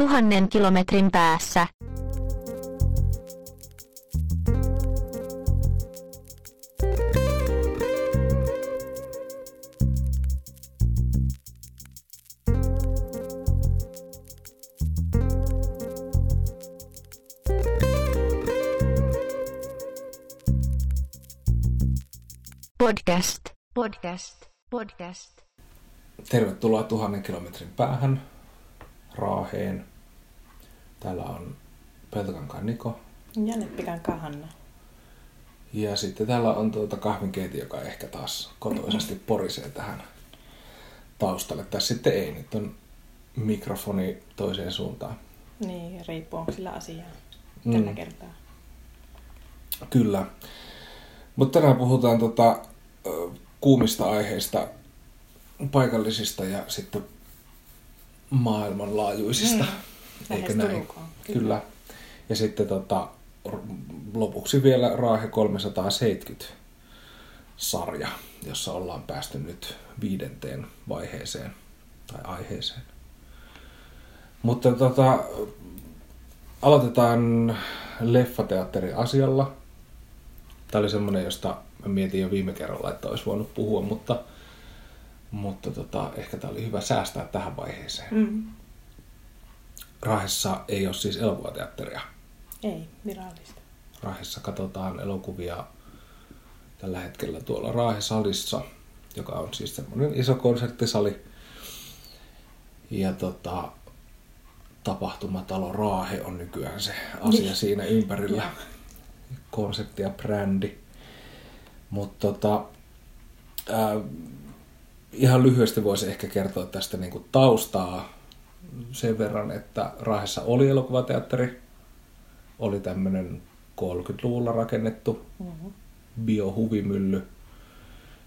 tuhannen kilometrin päässä. Podcast, podcast, podcast. Tervetuloa tuhannen kilometrin päähän Raaheen. Täällä on Peltokankaan Niko. Ja Leppikankaan Hanna. Ja sitten täällä on tuota kahvinkeiti, joka ehkä taas kotoisesti porisee tähän taustalle. Tässä sitten ei, nyt on mikrofoni toiseen suuntaan. Niin, riippuu onko sillä asiaa Mm. tällä kertaa. Kyllä. Mutta tänään puhutaan tota, kuumista aiheista, paikallisista ja sitten maailmanlaajuisista. Mm. Eikö näin? Kyllä. kyllä. Ja sitten tota, lopuksi vielä Raahe 370 sarja, jossa ollaan päästy nyt viidenteen vaiheeseen tai aiheeseen. Mutta tota, aloitetaan leffateatterin asialla. Tämä oli semmoinen, josta mä mietin jo viime kerralla, että olisi voinut puhua, mutta, mutta tota, ehkä tämä oli hyvä säästää tähän vaiheeseen. Mm. Raahessa ei ole siis elokuvateatteria. Ei, virallista. Raahessa katsotaan elokuvia tällä hetkellä tuolla Raahesalissa, joka on siis semmoinen iso konserttisali. Ja tota, tapahtumatalo Raahe on nykyään se asia Niin. siinä ympärillä. Konsepti ja brändi. Mutta tota, ää, ihan lyhyesti voisi ehkä kertoa tästä niinku taustaa sen verran, että Raahessa oli elokuvateatteri. Oli tämmöinen 30-luvulla rakennettu Mm-hmm. biohuvimylly,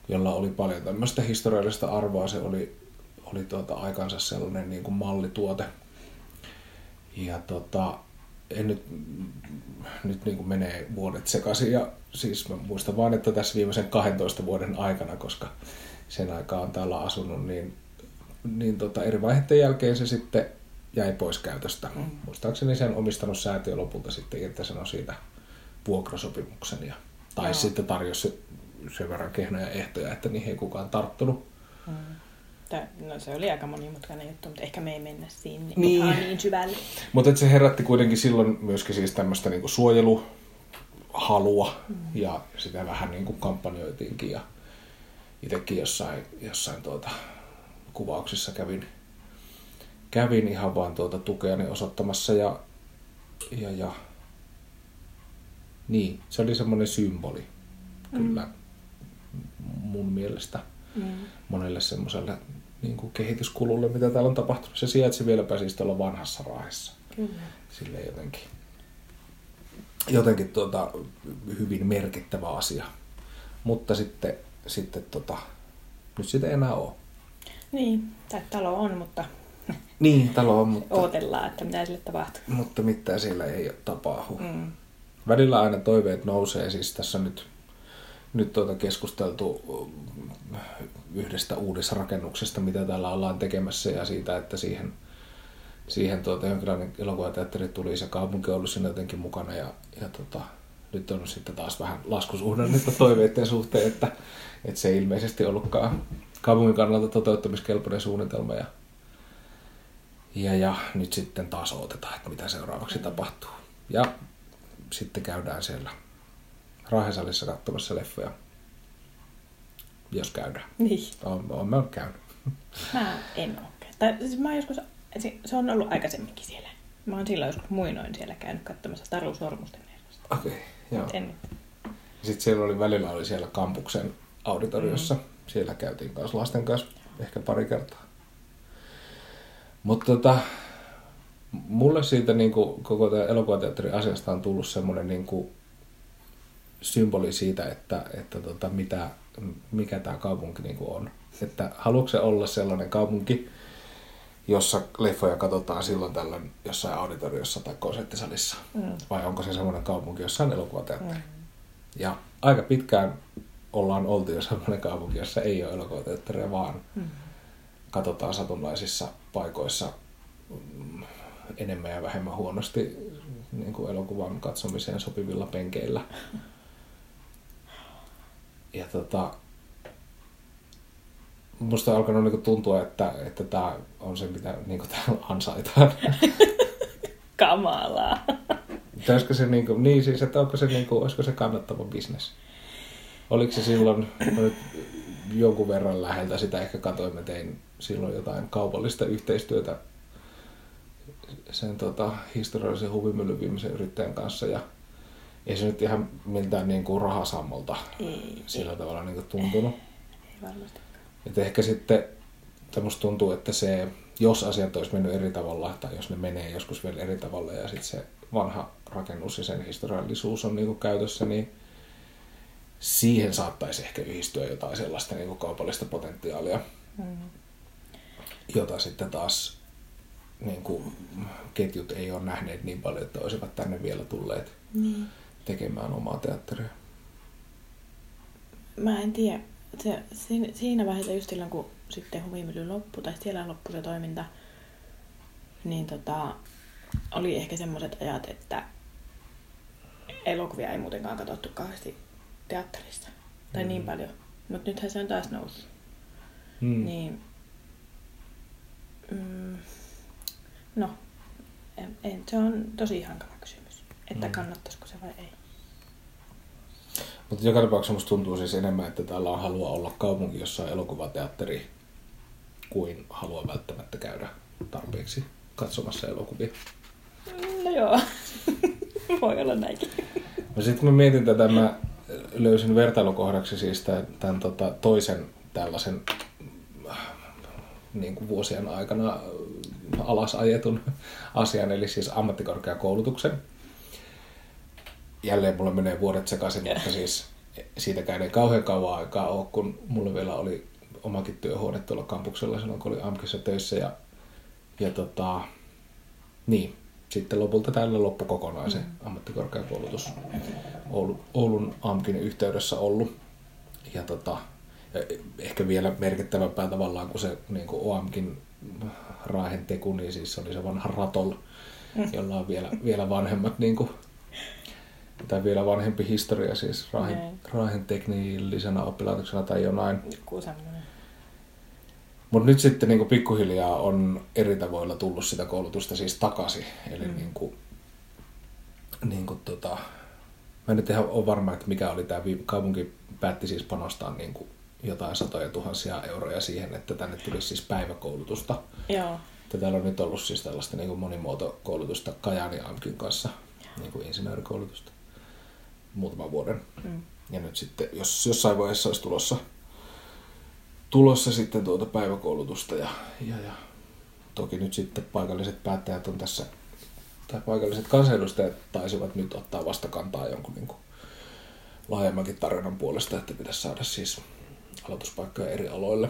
jolla oli paljon tämmöistä historiallista arvoa. Se oli, oli tuota aikansa sellainen niin kuin mallituote. Ja tota, en nyt, nyt niin kuin menee vuodet sekaisin. Ja siis mä muistan vaan, että tässä viimeisen 12 vuoden aikana, koska sen aikaa on täällä asunut, niin, niin tota, eri vaiheiden jälkeen se sitten jäi pois käytöstä. Mm. Muistaakseni sen omistanut säätiö lopulta sitten irtisanoi siitä vuokrasopimuksen. Ja, tai Joo. sitten tarjosi sen verran kehnoja ehtoja, että niihin ei kukaan tarttunut. Mm. Tää, no se oli aika monimutkainen juttu, mutta ehkä me ei mennä siinä niin, Niin. ihan niin syvälle. Mutta se herätti kuitenkin silloin myöskin siis tämmöistä niinku suojeluhalua mm. ja sitä vähän niinku kampanjoitiinkin ja itsekin jossain, jossain tuota, kuvauksissa kävin, kävin ihan vaan tuota tukeani osoittamassa ja, ja, ja niin, se oli semmoinen symboli kyllä mun mielestä Mm. monelle semmoiselle niin kuin kehityskululle, mitä täällä on tapahtunut. Se sijaitsi vieläpä siis tuolla vanhassa raahessa. Kyllä. Sille jotenkin, jotenkin tuota, hyvin merkittävä asia. Mutta sitten, sitten tota, nyt sitä ei enää ole. Niin, tämä talo on, mutta Niin, talo on, mutta, odotellaan, että mitä sille tapahtuu. mutta mitään siellä ei ole tapahdu. Mm. Välillä aina toiveet nousee, siis tässä nyt, nyt tuota keskusteltu yhdestä uudisrakennuksesta, mitä täällä ollaan tekemässä ja siitä, että siihen, siihen tuota, jonkinlainen elokuvateatteri tuli se kaupunki on ollut siinä jotenkin mukana ja, ja tota, nyt on sitten taas vähän laskusuhdannetta toiveiden suhteen, että, että se ei ilmeisesti ollutkaan kaupungin kannalta toteuttamiskelpoinen suunnitelma ja, ja, ja nyt sitten taas odotetaan, että mitä seuraavaksi tapahtuu. Ja sitten käydään siellä Raahesalissa katsomassa leffoja, jos käydään. Niin. Olen, olen mä käynyt. Mä en ole. käynyt. Tai siis mä joskus, se, se on ollut aikaisemminkin siellä. Mä oon silloin joskus muinoin siellä käynyt katsomassa Taru Sormusten. Okei, okay, joo. En, Sitten siellä oli välillä oli siellä kampuksen auditoriossa. Mm. Siellä käytiin kanssa lasten kanssa ehkä pari kertaa. Mutta tota, mulle siitä niin kuin, koko tämä elokuvateatterin asiasta on tullut semmoinen niin kuin, symboli siitä, että, että tota, mitä, mikä tämä kaupunki niin kuin on. Että haluatko se olla sellainen kaupunki, jossa leffoja katsotaan silloin tällöin jossain auditoriossa tai konserttisalissa? Mm. Vai onko se semmoinen kaupunki, jossa on elokuvateatteri? Mm. Ja aika pitkään ollaan oltu jo semmoinen kaupunki, jossa ei ole elokuvateatteria, vaan Mm. katsotaan satunnaisissa paikoissa mm, enemmän ja vähemmän huonosti niin kuin elokuvan katsomiseen sopivilla penkeillä. Ja tota, musta on alkanut niin tuntua, että, että tämä on se, mitä niin kuin täällä ansaitaan. Kamalaa. Olisiko se, niin, kuin, niin siis, että onko se, niin kuin, olisiko se kannattava bisnes? Oliko se silloin, nyt jonkun verran läheltä sitä ehkä katoin, mä tein silloin jotain kaupallista yhteistyötä sen tota, historiallisen huvimyllyn viimeisen yrittäjän kanssa ja ei se nyt ihan miltään niin kuin rahasammolta Ei, sillä ei, tavalla niin kuin tuntunut. ei varmasti. Et ehkä sitten musta tuntuu, että se, jos asiat olisi mennyt eri tavalla, tai jos ne menee joskus vielä eri tavalla, ja sitten se vanha rakennus ja sen historiallisuus on niinku käytössä, niin siihen saattaisi ehkä yhdistyä jotain sellaista niinku kaupallista potentiaalia, Mm. jota sitten taas niinku, ketjut ei ole nähneet niin paljon, että olisivat tänne vielä tulleet Niin. tekemään omaa teatteria. Mä en tiedä. Se, siinä, siinä vaiheessa just silloin, kun sitten huvimylly loppui, tai siellä loppui se toiminta, niin tota, oli ehkä semmoiset ajat, että elokuvia ei muutenkaan katsottu kauheasti teatterissa. Tai Mm. niin paljon. Mutta nythän se on taas noussut. Mm. Niin, mm, no, en, en, se on tosi hankala kysymys. Että Mm. kannattaisiko se vai ei. Mutta joka tapauksessa musta tuntuu siis enemmän, että täällä on halua olla kaupunki, jossa on elokuvateatteri, kuin halua välttämättä käydä tarpeeksi katsomassa elokuvia. No joo, voi olla näinkin. No sitten kun mä mietin tätä, mä löysin vertailukohdaksi siis tämän, tämän tota, toisen tällaisen niin kuin vuosien aikana alas ajetun asian, eli siis ammattikorkeakoulutuksen. Jälleen mulle menee vuodet sekaisin, mutta siis siitäkään ei kauhean kauan aikaa ole, kun mulla vielä oli omakin työhuone tuolla kampuksella silloin, kun oli AMKissa töissä. Ja, ja tota, niin, sitten lopulta tällä loppu kokonaan se ammattikorkeakoulutus Oulu, Oulun AMKin yhteydessä ollut. Ja tota, ehkä vielä merkittävämpää tavallaan kuin se niin kuin OAMKin Raahen teku, niin siis se oli se vanha Ratol, jolla on vielä, vielä vanhemmat niin kuin, tai vielä vanhempi historia siis Raahen. Raahen teknillisenä oppilaitoksena tai jonain. Joku. Mutta nyt sitten niin pikkuhiljaa on eri tavoilla tullut sitä koulutusta siis takaisin. Eli mm. niin kuin, niin kuin tota, mä en nyt ihan ole varma, että mikä oli tämä kaupunki päätti siis panostaa niin kuin jotain satoja tuhansia euroja siihen, että tänne tulisi siis päiväkoulutusta. Joo. Että täällä on nyt ollut siis tällaista niin kuin monimuotokoulutusta Kajani Amkin kanssa, niin kuin insinöörikoulutusta, muutaman vuoden. Mm. Ja nyt sitten, jos jossain vaiheessa olisi tulossa, tulossa sitten tuota päiväkoulutusta ja, ja, ja toki nyt sitten paikalliset päättäjät on tässä, tai paikalliset kansanedustajat taisivat nyt ottaa vastakantaa jonkun niin kuin laajemmankin tarjonnan puolesta, että pitäisi saada siis aloituspaikkoja eri aloille.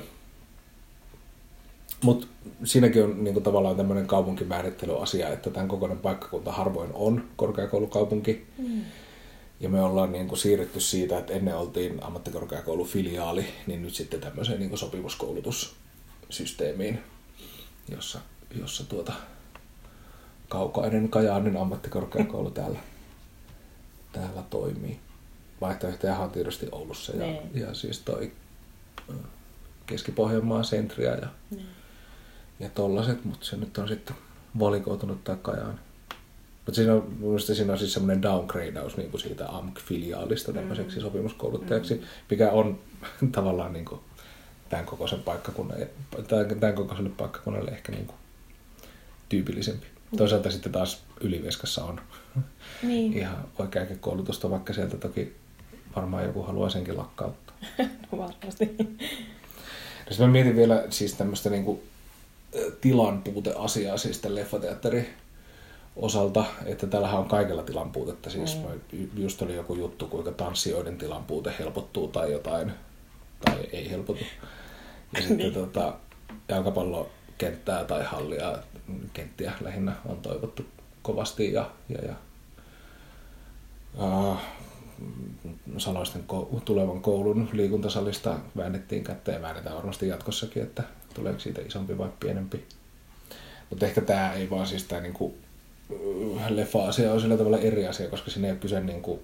Mutta siinäkin on niin kuin, tavallaan tämmöinen kaupunkimäärittelyasia, että tämän kokoinen paikkakunta harvoin on korkeakoulukaupunki. Mm. Ja me ollaan niin kuin siirrytty siitä, että ennen oltiin ammattikorkeakoulufiliaali, niin nyt sitten tämmöiseen niin kuin sopimuskoulutussysteemiin, jossa, jossa tuota kaukainen Kajaanin ammattikorkeakoulu täällä, täällä toimii. Vaihtoehtojahan on tietysti Oulussa ja, Niin. ja siis toi Keski-Pohjanmaan Sentria ja, Niin. ja tollaset, mutta se nyt on sitten valikoitunut tää Kajaani. Mutta siinä on, mun mielestä siinä on siis semmoinen downgradeaus niin kuin siitä AMK-filiaalista tämmöiseksi Mm. sopimuskouluttajaksi, mikä on tavallaan niin kuin tämän kokoisen paikkakunnan, tai tämän kokoiselle paikkakunnalle ehkä niin kuin tyypillisempi. Toisaalta sitten taas Yliveskassa on Niin. ihan oikeakin koulutusta, vaikka sieltä toki varmaan joku haluaa senkin lakkauttaa. No varmasti. No sitten mä mietin vielä siis tämmöistä niinku ö, tilan puuteasiaa siis tämän leffateatterin osalta, että täällähän on kaikella tilan puutetta. Siis Mm. just oli joku juttu, kuinka tanssijoiden tilan puute helpottuu tai jotain, tai ei helpotu. Ja sitten Niin. tota, jalkapallokenttää tai hallia, kenttiä lähinnä on toivottu kovasti ja, ja, ja uh, Saloisten ko- tulevan koulun liikuntasalista väännettiin kättä ja väännetään varmasti jatkossakin, että tuleeko siitä isompi vai pienempi. Mutta ehkä tämä ei vaan siis tämä niinku, leffa-asia on sillä tavalla eri asia, koska siinä ei ole kyse niinku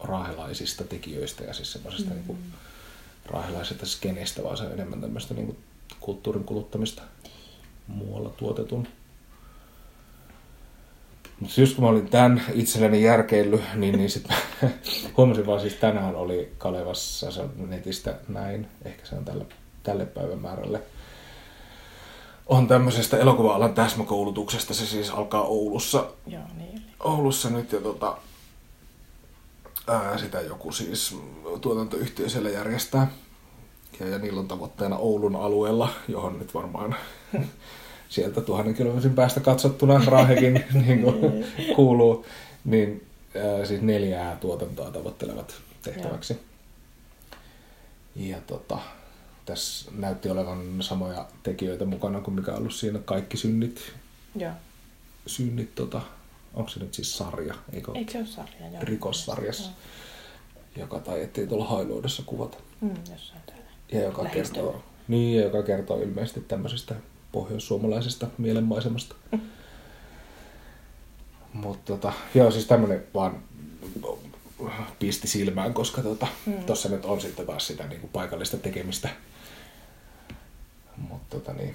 raahelaisista tekijöistä ja siis semmoisesta mm. niinku raahelaisesta skenestä, vaan se on enemmän tämmöistä niinku kulttuurin kuluttamista muualla tuotetun. Mutta just kun mä olin tämän itselleni järkeillyt, niin, niin sitten huomasin vaan siis tänään oli Kalevassa se on netistä näin, ehkä se on tälle, tälle päivämäärälle. On tämmöisestä elokuva-alan täsmäkoulutuksesta, se siis alkaa Oulussa. Joo, niin. Oulussa nyt ja tota, ää, sitä joku siis tuotantoyhtiö siellä järjestää. Ja, ja niillä on tavoitteena Oulun alueella, johon nyt varmaan sieltä tuhannen kilometrin päästä katsottuna Rahekin niin kuin kuuluu, niin ää, siis neljää tuotantoa tavoittelevat tehtäväksi. Ja tota, tässä näytti olevan samoja tekijöitä mukana kuin mikä on ollut siinä Kaikki synnit. Joo. synnit tota, onko se nyt siis sarja? Eikö, Eikö se ole sarja? Joo. rikossarjassa, joka taidettiin tuolla Hailuodessa kuvata. Mm, jossain täällä. Ja joka Lähistöllä. kertoo, niin, ja joka kertoo ilmeisesti tämmöisestä pohjoissuomalaisesta mielenmaisemasta. Mm. Mutta tota, joo, siis tämmönen vaan pisti silmään, koska tota, Mm. nyt on sitten taas sitä niinku paikallista tekemistä. Mutta tota niin,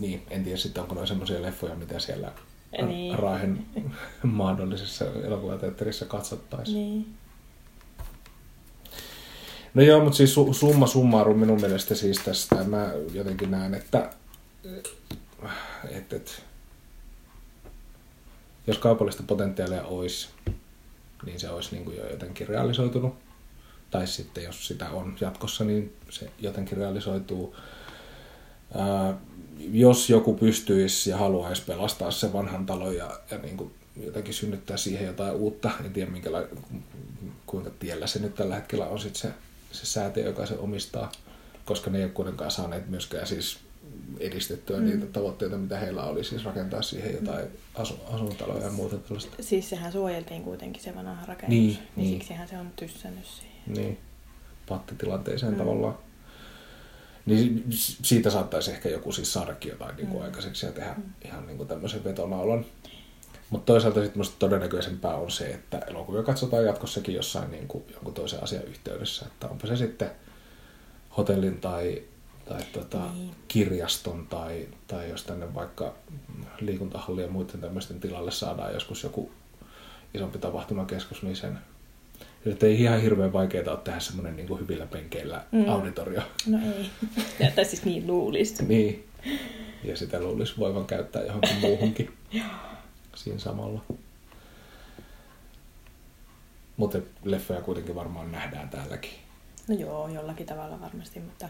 niin, en tiedä sitten onko noin semmoisia leffoja, mitä siellä Niin. Raahen mahdollisessa elokuvateatterissa katsottaisiin. Niin. No joo, mutta siis su- summa summarum minun mielestä siis tästä mä jotenkin näen, että et, et, jos kaupallista potentiaalia olisi, niin se olisi niin kuin jo jotenkin realisoitunut. Tai sitten jos sitä on jatkossa, niin se jotenkin realisoituu. Jos joku pystyisi ja haluaisi pelastaa se vanhan talon ja, ja niin kuin jotenkin synnyttää siihen jotain uutta, en tiedä minkäla, kuinka tiellä se nyt tällä hetkellä on sit se, se säätiö, joka se omistaa, koska ne ei ole kuitenkaan saaneet myöskään siis edistettyä mm. niitä tavoitteita, mitä heillä oli, siis rakentaa siihen jotain asu, asuintaloja ja muuta tällaista. Siis sehän suojeltiin kuitenkin se vanha rakennus. Niin, niin, niin. siksihän se on tyssännyt siihen. Niin, pattitilanteeseen Mm. mm. tavallaan. Niin si- siitä saattaisi ehkä joku siis saadakin jotain niin kuin Mm. aikaiseksi ja tehdä Mm. ihan niin kuin tämmöisen vetonaulan. Mutta toisaalta sitten musta todennäköisempää on se, että elokuvia katsotaan jatkossakin jossain niin kuin jonkun toisen asian yhteydessä. Että onpa se sitten hotellin tai, tai tota, Niin. kirjaston tai, tai jos tänne vaikka liikuntahallien ja muiden tämmöisten tilalle saadaan joskus joku isompi tapahtumakeskus, niin sen että ei ihan hirveän vaikeaa ole tehdä semmoinen niin hyvillä penkeillä Mm. auditorio. No ei. Ja, tai siis niin luulisi. Niin. Ja sitä luulisi voivan käyttää johonkin muuhunkin siinä samalla. Mutta leffoja kuitenkin varmaan nähdään täälläkin. No joo, jollakin tavalla varmasti, mutta...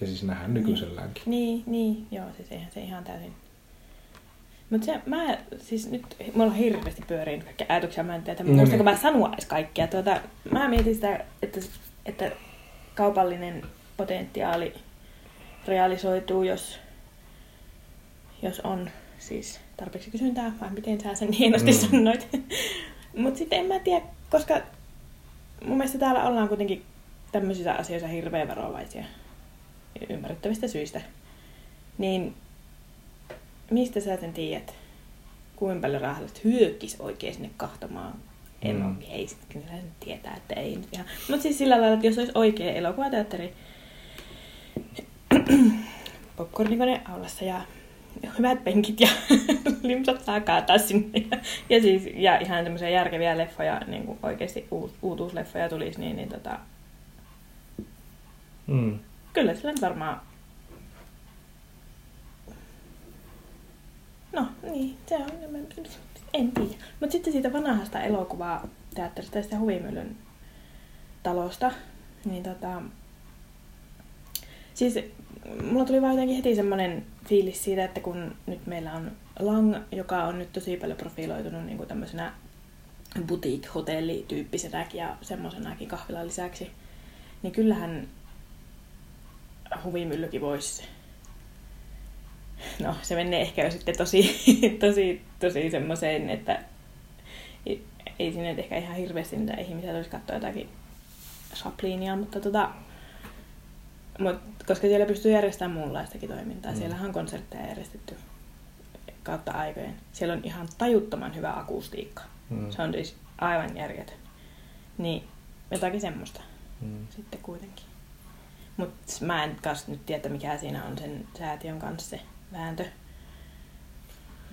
Ja siis nähdään nykyiselläänkin. Niin, niin, joo, siis eihän se ihan täysin... Mutta se, mä, siis nyt, mulla on hirveästi pyörinyt kaikkia ajatuksia, mä en tiedä, No muistanko niin. mä sanoa edes kaikkia. Tuota, mä mietin sitä, että, että kaupallinen potentiaali realisoituu, jos, jos on siis tarpeeksi kysyntää, vai miten sä sen hienosti mm. sanoit. Mutta sitten en mä tiedä, koska mun mielestä täällä ollaan kuitenkin tämmöisissä asioissa hirveän varovaisia ymmärrettävistä syistä. Niin mistä sä sen tiedät? Kuinka paljon rahalaiset hyökkis oikein sinne kahtomaan? En Mm. ole, ei, kyllä sen tietää, että ei nyt ihan. Mutta siis sillä lailla, että jos olisi oikea elokuvateatteri, popcornikone aulassa ja hyvät penkit ja limsat saa kaataa sinne. Ja, ja, siis, ja ihan tämmöisiä järkeviä leffoja, niin kuin oikeasti uut, uutuusleffoja tulisi, niin, niin tota, Mm. kyllä sillä varmaan... No, niin, se on... En tiedä. Mutta sitten siitä vanhasta elokuvaa teatterista ja Huvimyllyn talosta, niin tota... Siis mulla tuli vaan jotenkin heti semmoinen fiilis siitä, että kun nyt meillä on Lang, joka on nyt tosi paljon profiloitunut niin kuin tämmöisenä boutique-hotelli-tyyppisenäkin ja semmoisenakin kahvilan lisäksi, niin kyllähän huvimyllykin voisi... No, se menee ehkä jo sitten tosi, tosi, tosi semmoiseen, että ei- ei sinne ehkä ihan hirveästi niitä ihmisiä tulisi katsoa jotakin Chaplinia, mutta tota... Mut, koska siellä pystyy järjestämään muunlaistakin toimintaa. Mm. Siellähän on konsertteja järjestetty kautta aikojen. Siellä on ihan tajuttoman hyvä akustiikka. Mm. Mm. Se on siis aivan järjetön. Niin jotakin semmoista Mm. sitten kuitenkin. Mutta mä en kanssa nyt tiedä, mikä siinä on sen säätiön kanssa se vääntö.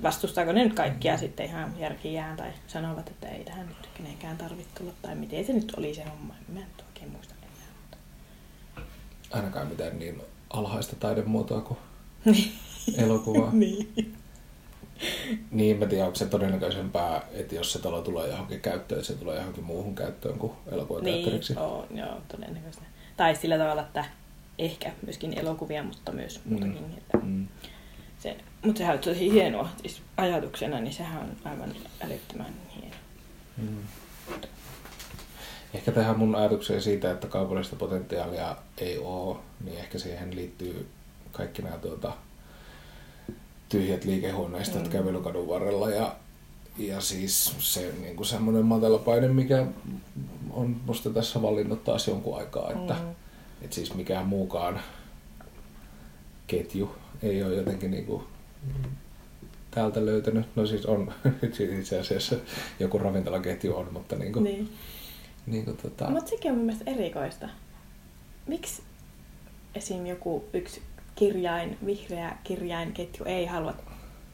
Vastustaako ne nyt kaikkia mm. sitten ihan järkiään tai sanovat, että ei tähän nyt kenenkään tarvitse tulla tai miten se nyt oli se homma. Mä en nyt oikein muista enää. Mutta... Ainakaan mitään niin alhaista taidemuotoa kuin Niin. elokuva. niin. Niin, mä tiedän, onko se todennäköisempää, että jos se talo tulee johonkin käyttöön, se tulee johonkin muuhun käyttöön kuin elokuvateatteriksi. Niin, on, joo, todennäköisesti. Tai sillä tavalla, että ehkä myöskin elokuvia, mutta myös muutakin. Mm. Että Mm. Se, mutta sehän on tosi hienoa siis ajatuksena, niin sehän on aivan älyttömän hieno. Mm. Ehkä tähän mun ajatukseen siitä, että kaupallista potentiaalia ei ole, niin ehkä siihen liittyy kaikki nämä tuota, tyhjät liikehuoneistot mm. Kävelykadun varrella ja, ja siis se niin kuin semmoinen matalapaine, mikä on musta tässä valinnut taas jonkun aikaa, että, mm. Että siis mikään muukaan ketju ei ole jotenkin niin kuin täältä löytänyt. No siis on itse asiassa joku ravintolaketju on, mutta niin kuin, Niin. niin kuin tota, Mutta sekin on mun mielestä erikoista. Miksi esim. joku yksi kirjain, vihreä kirjainketju ei halua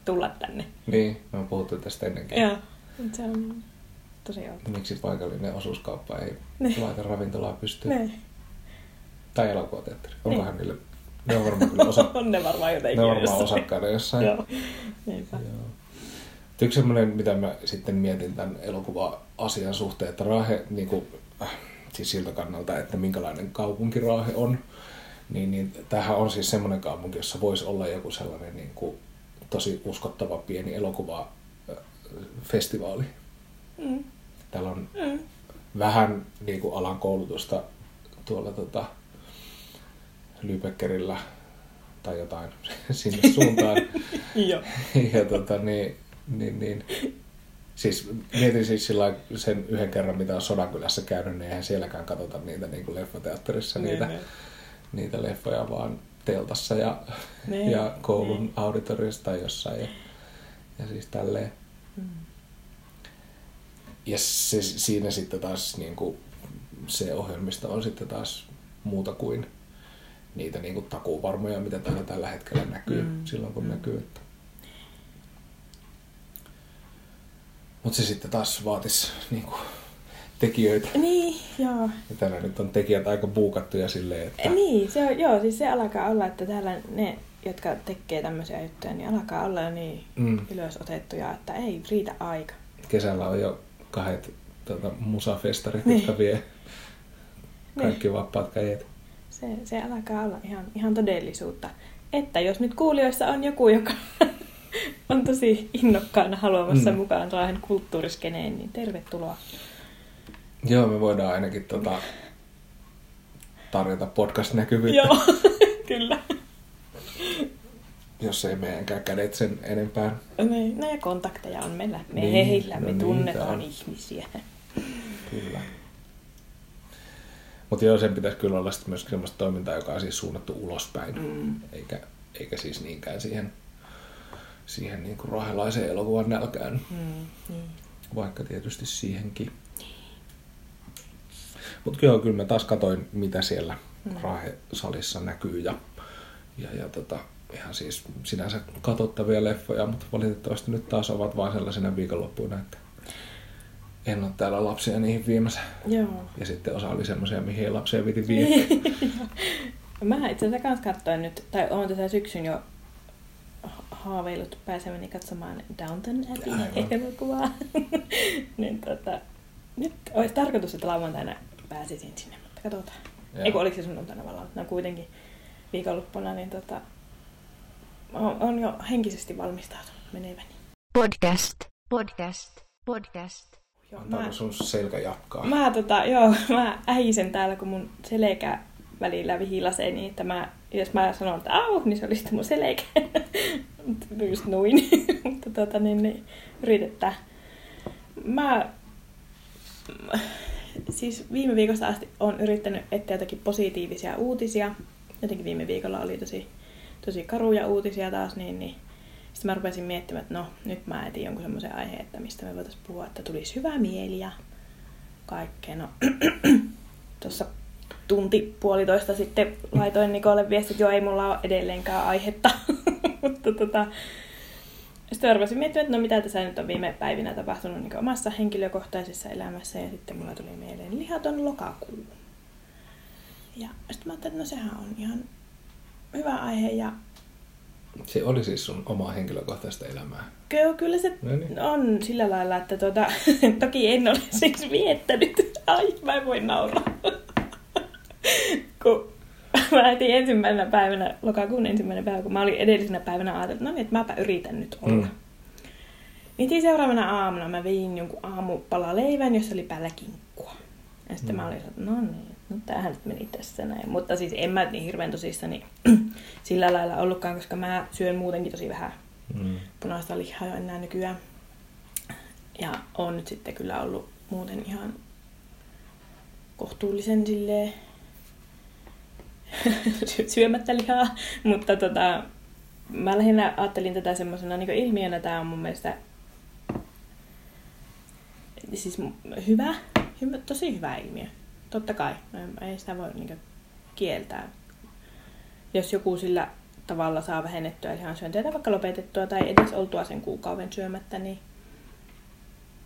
tulla tänne? niin, me on puhuttu tästä ennenkin. Joo. Mut Se on tosi outo. Miksi paikallinen osuuskauppa ei Niin. laita ravintolaa pystyyn? Ne. Tai elokuvateatteri. Niin. Onkohan niille? Ne on varmaan kyllä osa, ne varmaan jotenkin ne on varmaan jossain. jossain. Joo. Niinpä. Joo. Yksi semmoinen, mitä mä sitten mietin tämän elokuva-asian suhteen, että Raahe, niin kuin, äh, siis siltä kannalta, että minkälainen kaupunki Raahe on, niin, niin tämähän on siis semmoinen kaupunki, jossa voisi olla joku sellainen niin kuin, tosi uskottava pieni elokuvafestivaali. Mm. Täällä on Mm. vähän niin kuin alan koulutusta tuolla tota, Lübeckerillä tai jotain sinne suuntaan. Joo. ja tota, niin, niin, niin, siis mietin siis sillä sen yhden kerran, mitä on Sodankylässä käynyt, niin eihän sielläkään katsota niitä niin kuin leffateatterissa, Niin, niitä, niin. niitä leffoja, vaan teltassa ja, Niin, ja koulun niin. auditoriossa tai jossain. Ja, ja siis tälleen. Mm. Ja se, siinä sitten taas niin kuin, se ohjelmisto on sitten taas muuta kuin niitä niin kuin takuvarmoja, mitä täällä tällä hetkellä näkyy, mm. Silloin kun Mm. näkyy. Että. Mutta se sitten taas vaatisi niin kuin, tekijöitä. Niin, joo. Ja täällä nyt on tekijät aika buukattuja silleen, että Niin, se on, joo, siis se alkaa olla, että täällä ne, jotka tekee tämmöisiä juttuja, niin alkaa olla jo niin mm, ylös otettuja, että ei riitä aika. kesällä on jo kahdet tota, musafestarit, Niin. jotka vie kaikki vapaat kädet. Se, se alkaa olla ihan, ihan todellisuutta. Että jos nyt kuulijoissa on joku, joka on tosi innokkaana haluamassa Mm. mukaan Raahen kulttuuriskeneen, niin tervetuloa. Joo, me voidaan ainakin tota, tarjota podcast-näkyvyyttä, Joo, kyllä. jos ei meidänkään kädet sen enempää. No ja kontakteja on meillä. Me Niin, heillä, no me niin, tunnetaan on. ihmisiä. Kyllä. Mutta joo, sen pitäisi kyllä olla sitten myös sellaista toimintaa, joka on siis suunnattu ulospäin, Mm. eikä, eikä siis niinkään siihen, siihen niin kuin rahelaiseen elokuvan nälkään, Mm, niin. vaikka tietysti siihenkin. Mutta joo, kyllä mä taas katoin, mitä siellä Mm. Rahe-salissa näkyy ja, ja, ja tota, ihan siis sinänsä katsottavia leffoja, mutta valitettavasti nyt taas ovat vain sellaisina viikonloppuina, että en ole täällä lapsia niihin viemässä. Joo. Ja sitten osa oli semmoisia, mihin ei lapsia viti viedä. Mä itse asiassa kans katsoin nyt, tai oon tässä syksyn jo ha- haaveillut pääsemäni katsomaan Downton. Abbey-elokuvaa. niin tota, nyt olisi tarkoitus, että lauantaina pääsisin sinne, mutta katsotaan. Joo. Ei kun oliko se sunnuntaina vallan, no kuitenkin viikonloppuna, niin tota, on, on jo henkisesti valmistautunut meneväni. Podcast, podcast, podcast. Joo, Antaako mä, sun selkä jatkaa? mä, tota, joo, mä ähisen täällä, kun mun selkä välillä vihilasee, niin että mä, jos mä sanon, että au, niin se oli sitten mun selkä. Just noin. Mutta tota, niin, niin, yritetään. Mä siis viime viikosta asti olen yrittänyt etsiä jotakin positiivisia uutisia jotenkin viime viikolla oli tosi, tosi karuja uutisia taas, niin, niin sitten mä rupesin miettimään, että no nyt mä etin jonkun semmoisen aiheen, että mistä me voitaisiin puhua, että tulisi hyvä mieli ja kaikkea. No, tuossa tunti puolitoista sitten laitoin Nikolle viestit, että joo ei mulla ole edelleenkään aihetta. Mutta tota, sitten arvasin miettimään, että no mitä tässä nyt on viime päivinä tapahtunut niin omassa henkilökohtaisessa elämässä. Ja sitten mulla tuli mieleen lihaton lokakuu. Ja sitten mä ajattelin, että no sehän on ihan hyvä aihe ja Se oli siis sun omaa henkilökohtaista elämää. Kyllä, kyllä se No niin. on sillä lailla, että tuota, toki en ole siis viettänyt. Ai, mä en voi nauraa. kun mä etin ensimmäisenä päivänä, lokakuun ensimmäinen päivä, kun mä olin edellisenä päivänä ajatellut, että no niin, että mäpä yritän nyt olla. Mm. Niin seuraavana aamuna mä vein jonkun aamupala leivän, jossa oli päällä kinkkua. Ja sitten mm. mä olin, että no niin, no tämähän nyt meni tässä näin. Mutta siis en mä niin hirveän tosissani sillä lailla ollutkaan, koska mä syön muutenkin tosi vähän Mm. punaista lihaa jo enää nykyään. Ja on nyt sitten kyllä ollut muuten ihan kohtuullisen silleen sy- syömättä lihaa, mutta tota, mä lähinnä ajattelin tätä semmoisena niin ilmiönä, tämä on mun mielestä siis hyvä, hyvä, tosi hyvä ilmiö. Totta kai, no ei sitä voi niin kieltää. Jos joku sillä tavalla saa vähennettyä lihansyöntiä tai vaikka lopetettua tai edes oltua sen kuukauden syömättä, niin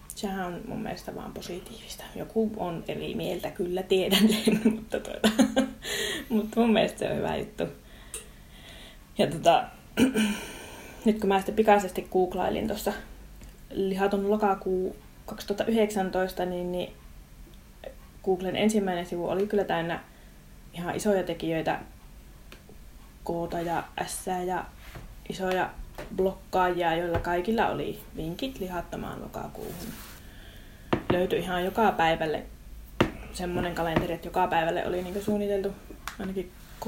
sehän on mun mielestä vaan positiivista. Joku on eri mieltä, kyllä tiedän sen, mutta, tuota, mutta mun mielestä se on hyvä juttu. Ja tota, nyt kun mä sitten pikaisesti googlailin tuossa lihaton lokakuu 2019, niin, niin Googlen ensimmäinen sivu oli kyllä täynnä ihan isoja tekijöitä, koota ja S ja isoja blokkaajia, joilla kaikilla oli vinkit lihattomaan lokakuuhun. Löytyi ihan joka päivälle semmoinen kalenteri, että joka päivälle oli niinku suunniteltu ainakin K,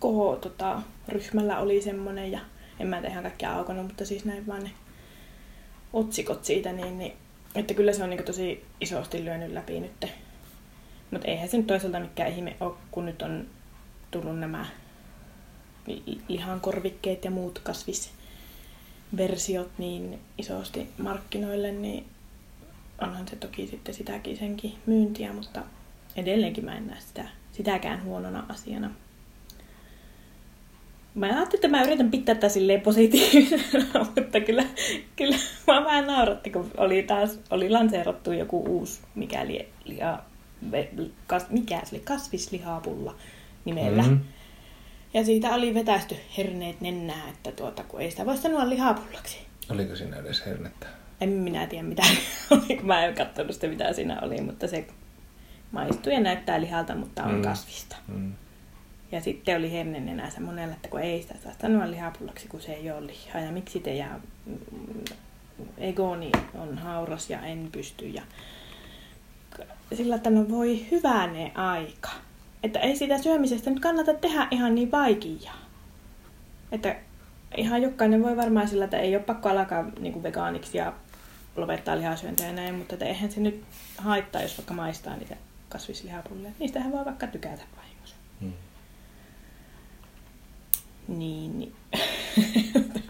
K tota, ryhmällä oli semmoinen ja en mä ihan kaikkia aukonut, mutta siis näin vaan ne otsikot siitä, niin, niin että kyllä se on niinku tosi isosti lyönyt läpi nyt. Mutta eihän se nyt toisaalta mikään ihme ole, kun nyt on tullut nämä li- lihankorvikkeet ja muut kasvisversiot niin isosti markkinoille, niin onhan se toki sitten sitäkin senkin myyntiä, mutta edelleenkin mä en näe sitä, sitäkään huonona asiana. Mä ajattelin, että mä yritän pitää tätä silleen positiivisena, mutta kyllä, kyllä mä vähän nauratti, kun oli taas oli lanseerattu joku uusi, mikäli ve- kas, mikä se oli, kasvislihapulla nimellä. Mm. Ja siitä oli vetästy herneet nennää, että tuota, kun ei sitä voi sanoa lihapullaksi. Oliko siinä edes hernettä? En minä tiedä mitä oli, kun mä en katsonut sitä mitä siinä oli, mutta se maistuu ja näyttää lihalta, mutta on Mm. kasvista. Mm. Ja sitten oli hernen enää se monella, että kun ei sitä saa sanoa lihapullaksi, kun se ei ole lihaa. Ja miksi te ja egoni on hauras ja en pysty. Ja sillä että no voi hyvänä aika. Että ei sitä syömisestä nyt kannata tehdä ihan niin vaikeaa. Että ihan jokainen voi varmaan sillä, että ei ole pakko alkaa niin vegaaniksi ja lopettaa lihasyöntiä ja näin, mutta että eihän se nyt haittaa, jos vaikka maistaa niitä kasvislihapulleja. Niistähän voi vaikka tykätä vahingossa. Mm. Niin, niin.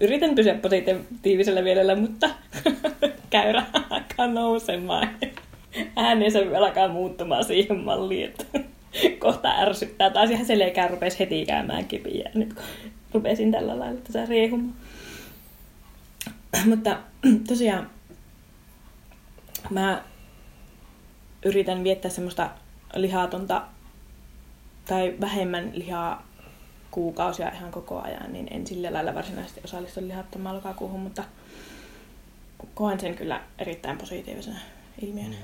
Yritän pysyä positiivisella mielellä, mutta käyrä alkaa nousemaan. Äänensä alkaa muuttumaan siihen malliin, että kohta ärsyttää. Taas ihan selkeä rupesi heti käymään kipiä. Nyt kun rupesin tällä lailla tässä riehumaan. Mutta tosiaan mä yritän viettää semmoista lihatonta tai vähemmän lihaa kuukausia ihan koko ajan, niin en sillä lailla varsinaisesti osallistu lihattomaan lokakuuhun, mutta koen sen kyllä erittäin positiivisena ilmiönä.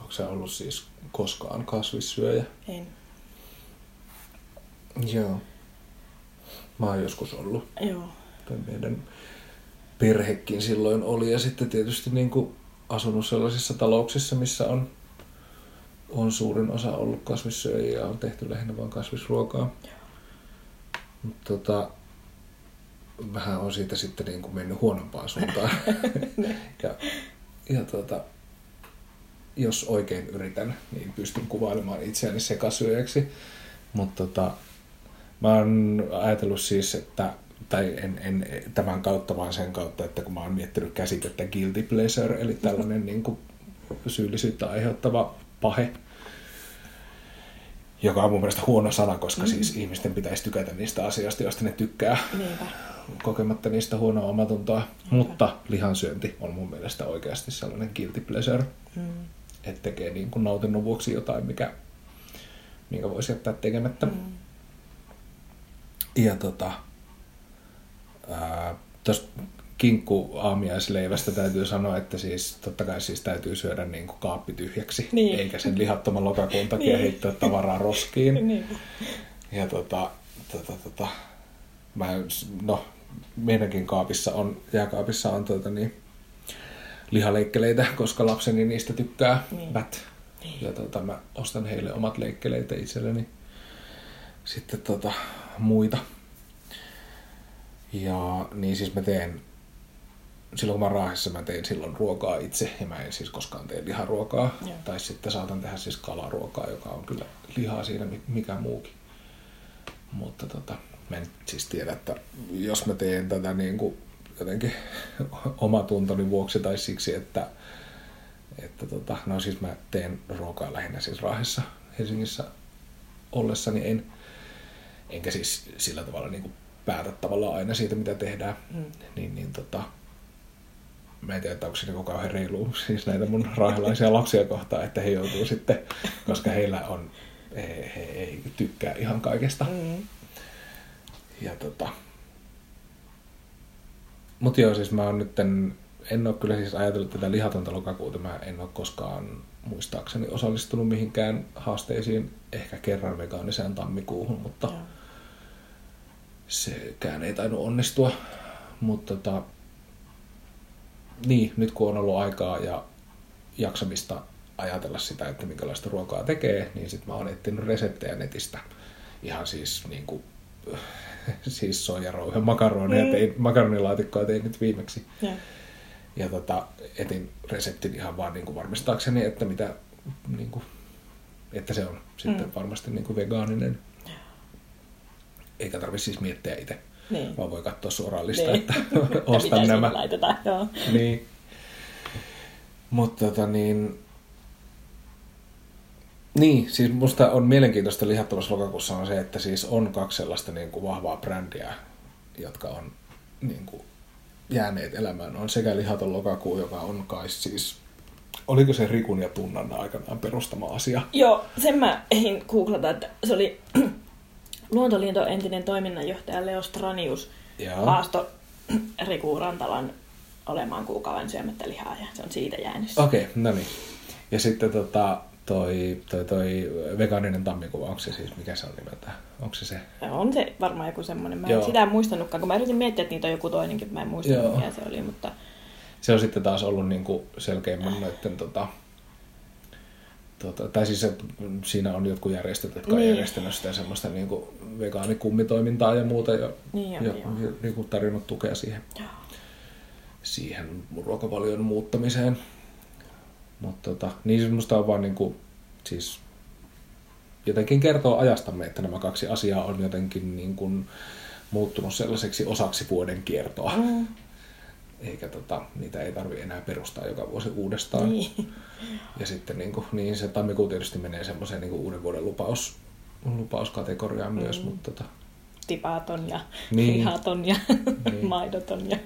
Onko sä ollut siis koskaan kasvissyöjä? En. Joo. Mä oon joskus ollut. Joo. Tai meidän perhekin silloin oli. Ja sitten tietysti niin kuin asunut sellaisissa talouksissa, missä on, on suurin osa ollut kasvissyöjiä ja on tehty lähinnä vain kasvisruokaa. Mutta tota, vähän on siitä sitten niin kuin mennyt huonompaan suuntaan. ja, ja tota, jos oikein yritän, niin pystyn kuvailemaan itseäni sekasyöjäksi. Mutta tota, mä oon ajatellut siis, että tai en, en tämän kautta, vaan sen kautta, että kun mä oon miettinyt käsitettä guilty pleasure, eli tällainen niin kuin syyllisyyttä aiheuttava pahe, joka on mun mielestä huono sana, koska mm. siis ihmisten pitäisi tykätä niistä asioista, joista ne tykkää, Niinpä. kokematta niistä huonoa omatuntoa. Mutta lihansyönti on mun mielestä oikeasti sellainen guilty pleasure, Mm. että tekee niin kuin nautinnon vuoksi jotain, mikä, minkä voisi jättää tekemättä. Mm. Ja tota, tuosta kinkku aamiaisleivästä täytyy sanoa, että siis totta kai siis täytyy syödä niin kuin kaappi tyhjäksi, Niin. eikä sen lihattoman lokakuun takia Niin. heittää tavaraa roskiin. Niinpä. Ja tota, tota, tota, mä, no, meidänkin kaapissa on, jääkaapissa on tuota, niin, lihaleikkeleitä, koska lapseni niistä tykkää Niin. vät. Ja tota, mä ostan heille omat leikkeleitä itselleni. Sitten tota, muita. Ja niin siis mä teen, silloin kun mä oon Raahessa, mä teen silloin ruokaa itse, ja mä en siis koskaan tee liharuokaa. Joo. Tai sitten saatan tehdä siis kalaruokaa, joka on kyllä lihaa siinä mi- mikä muukin. Mutta tota, mä en siis tiedä, että jos mä teen tätä niin kuin jotenkin omatuntoni vuoksi tai siksi, että, että tota, no siis mä teen ruokaa lähinnä siis Raahessa Helsingissä ollessani en, enkä siis sillä tavalla niin kuin päätä tavallaan aina siitä, mitä tehdään, Mm. niin, niin tota, mä en tiedä, että onko se niin kauhean reilu siis näitä mun raahelaisia lapsia kohtaan, että he joutuu sitten, koska heillä on, he, he ei tykkää ihan kaikesta. Mm. Ja tota... Mut joo, siis mä oon nyt, en ole kyllä siis ajatellut tätä lihatonta lokakuuta, mä en ole koskaan muistaakseni osallistunut mihinkään haasteisiin, ehkä kerran vegaaniseen tammikuuhun, mutta Joo. sekään ei tainnut onnistua. Mutta tota, niin, nyt kun on ollut aikaa ja jaksamista ajatella sitä, että minkälaista ruokaa tekee, niin sitten mä oon etsinyt reseptejä netistä. Ihan siis niin kuin, siis soijarouhen makaroneja, Mm. tein, makaronilaatikkoa tein nyt viimeksi. Joo. Ja tota, etin reseptin ihan vaan niin kuin varmistaakseni, että mitä, niin kuin, että se on sitten Mm. varmasti niin kuin vegaaninen. Eikä tarvitse siis miettiä itse, Niin. vaan voi katsoa suoraan listaa, Niin. että ostan nämä. laitetaan, joo. Niin. Mutta tota niin... Niin, siis musta on mielenkiintoista lihattomassa lokakuussa on se, että siis on kaksi sellaista niin kuin vahvaa brändiä, jotka on niin kuin jääneet elämään. On sekä lihaton lokakuu, joka on kai siis, oliko se Rikun ja Tunnan aikanaan perustama asia? Joo, sen mä ehdin googlata, että se oli Luontoliiton entinen toiminnanjohtaja Leo Stranius Joo. haasto Riku Rantalan olemaan kuukauden syömättä lihaa ja se on siitä jäänyt. Okei, okay, no niin. Ja sitten tota, toi, toi, toi vegaaninen tammikuu, onko se siis, mikä se on nimeltä? Onko se se? On se varmaan joku semmoinen. Mä en Joo. sitä en muistanutkaan, kun mä yritin miettiä, että niitä on joku toinenkin, mä en muistanut Joo. mikä se oli, mutta Se on sitten taas ollut niin kuin selkeimmän noitten, tota, tota, tai siis että siinä on jotkut järjestöt, jotka on Niin. järjestänyt sitä semmoista niin kuin vegaanikummitoimintaa ja muuta ja, Niin on, ja, joo. ja niin kuin tarjonnut tukea siihen, Joo. siihen ruokavalion muuttamiseen. Mutta tota, niin siis musta on vaan niin kuin, siis jotenkin kertoo ajastamme, että nämä kaksi asiaa on jotenkin niin kuin muuttunut sellaiseksi osaksi vuoden kiertoa. Mm, Eikä tota, niitä ei tarvi enää perustaa joka vuosi uudestaan. niin. Ja sitten niin, kuin, niin se tammikuu tietysti menee semmoiseen niin uuden vuoden lupaus, lupauskategoriaan mm. myös, mutta tota, Tipaton ja Niin. lihaton ja Niin. maidoton. Ja...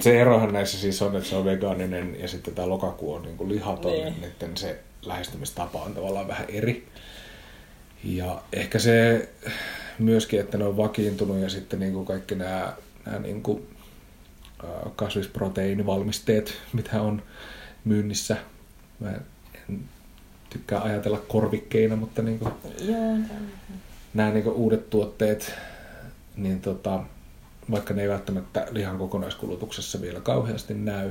Se erohan näissä siis on, että se on vegaaninen ja sitten tämä lokakuu on niin kuin lihaton, Niin. niin. se lähestymistapa on tavallaan vähän eri. Ja ehkä se myöskin, että ne on vakiintunut ja sitten niin kuin kaikki nämä, nämä niin kuin, kasvisproteiinivalmisteet, mitä on myynnissä. Mä en tykkää ajatella korvikkeina, mutta niin kuin Joo, nämä niin uudet tuotteet, niin tota, vaikka ne ei välttämättä lihan kokonaiskulutuksessa vielä kauheasti näy,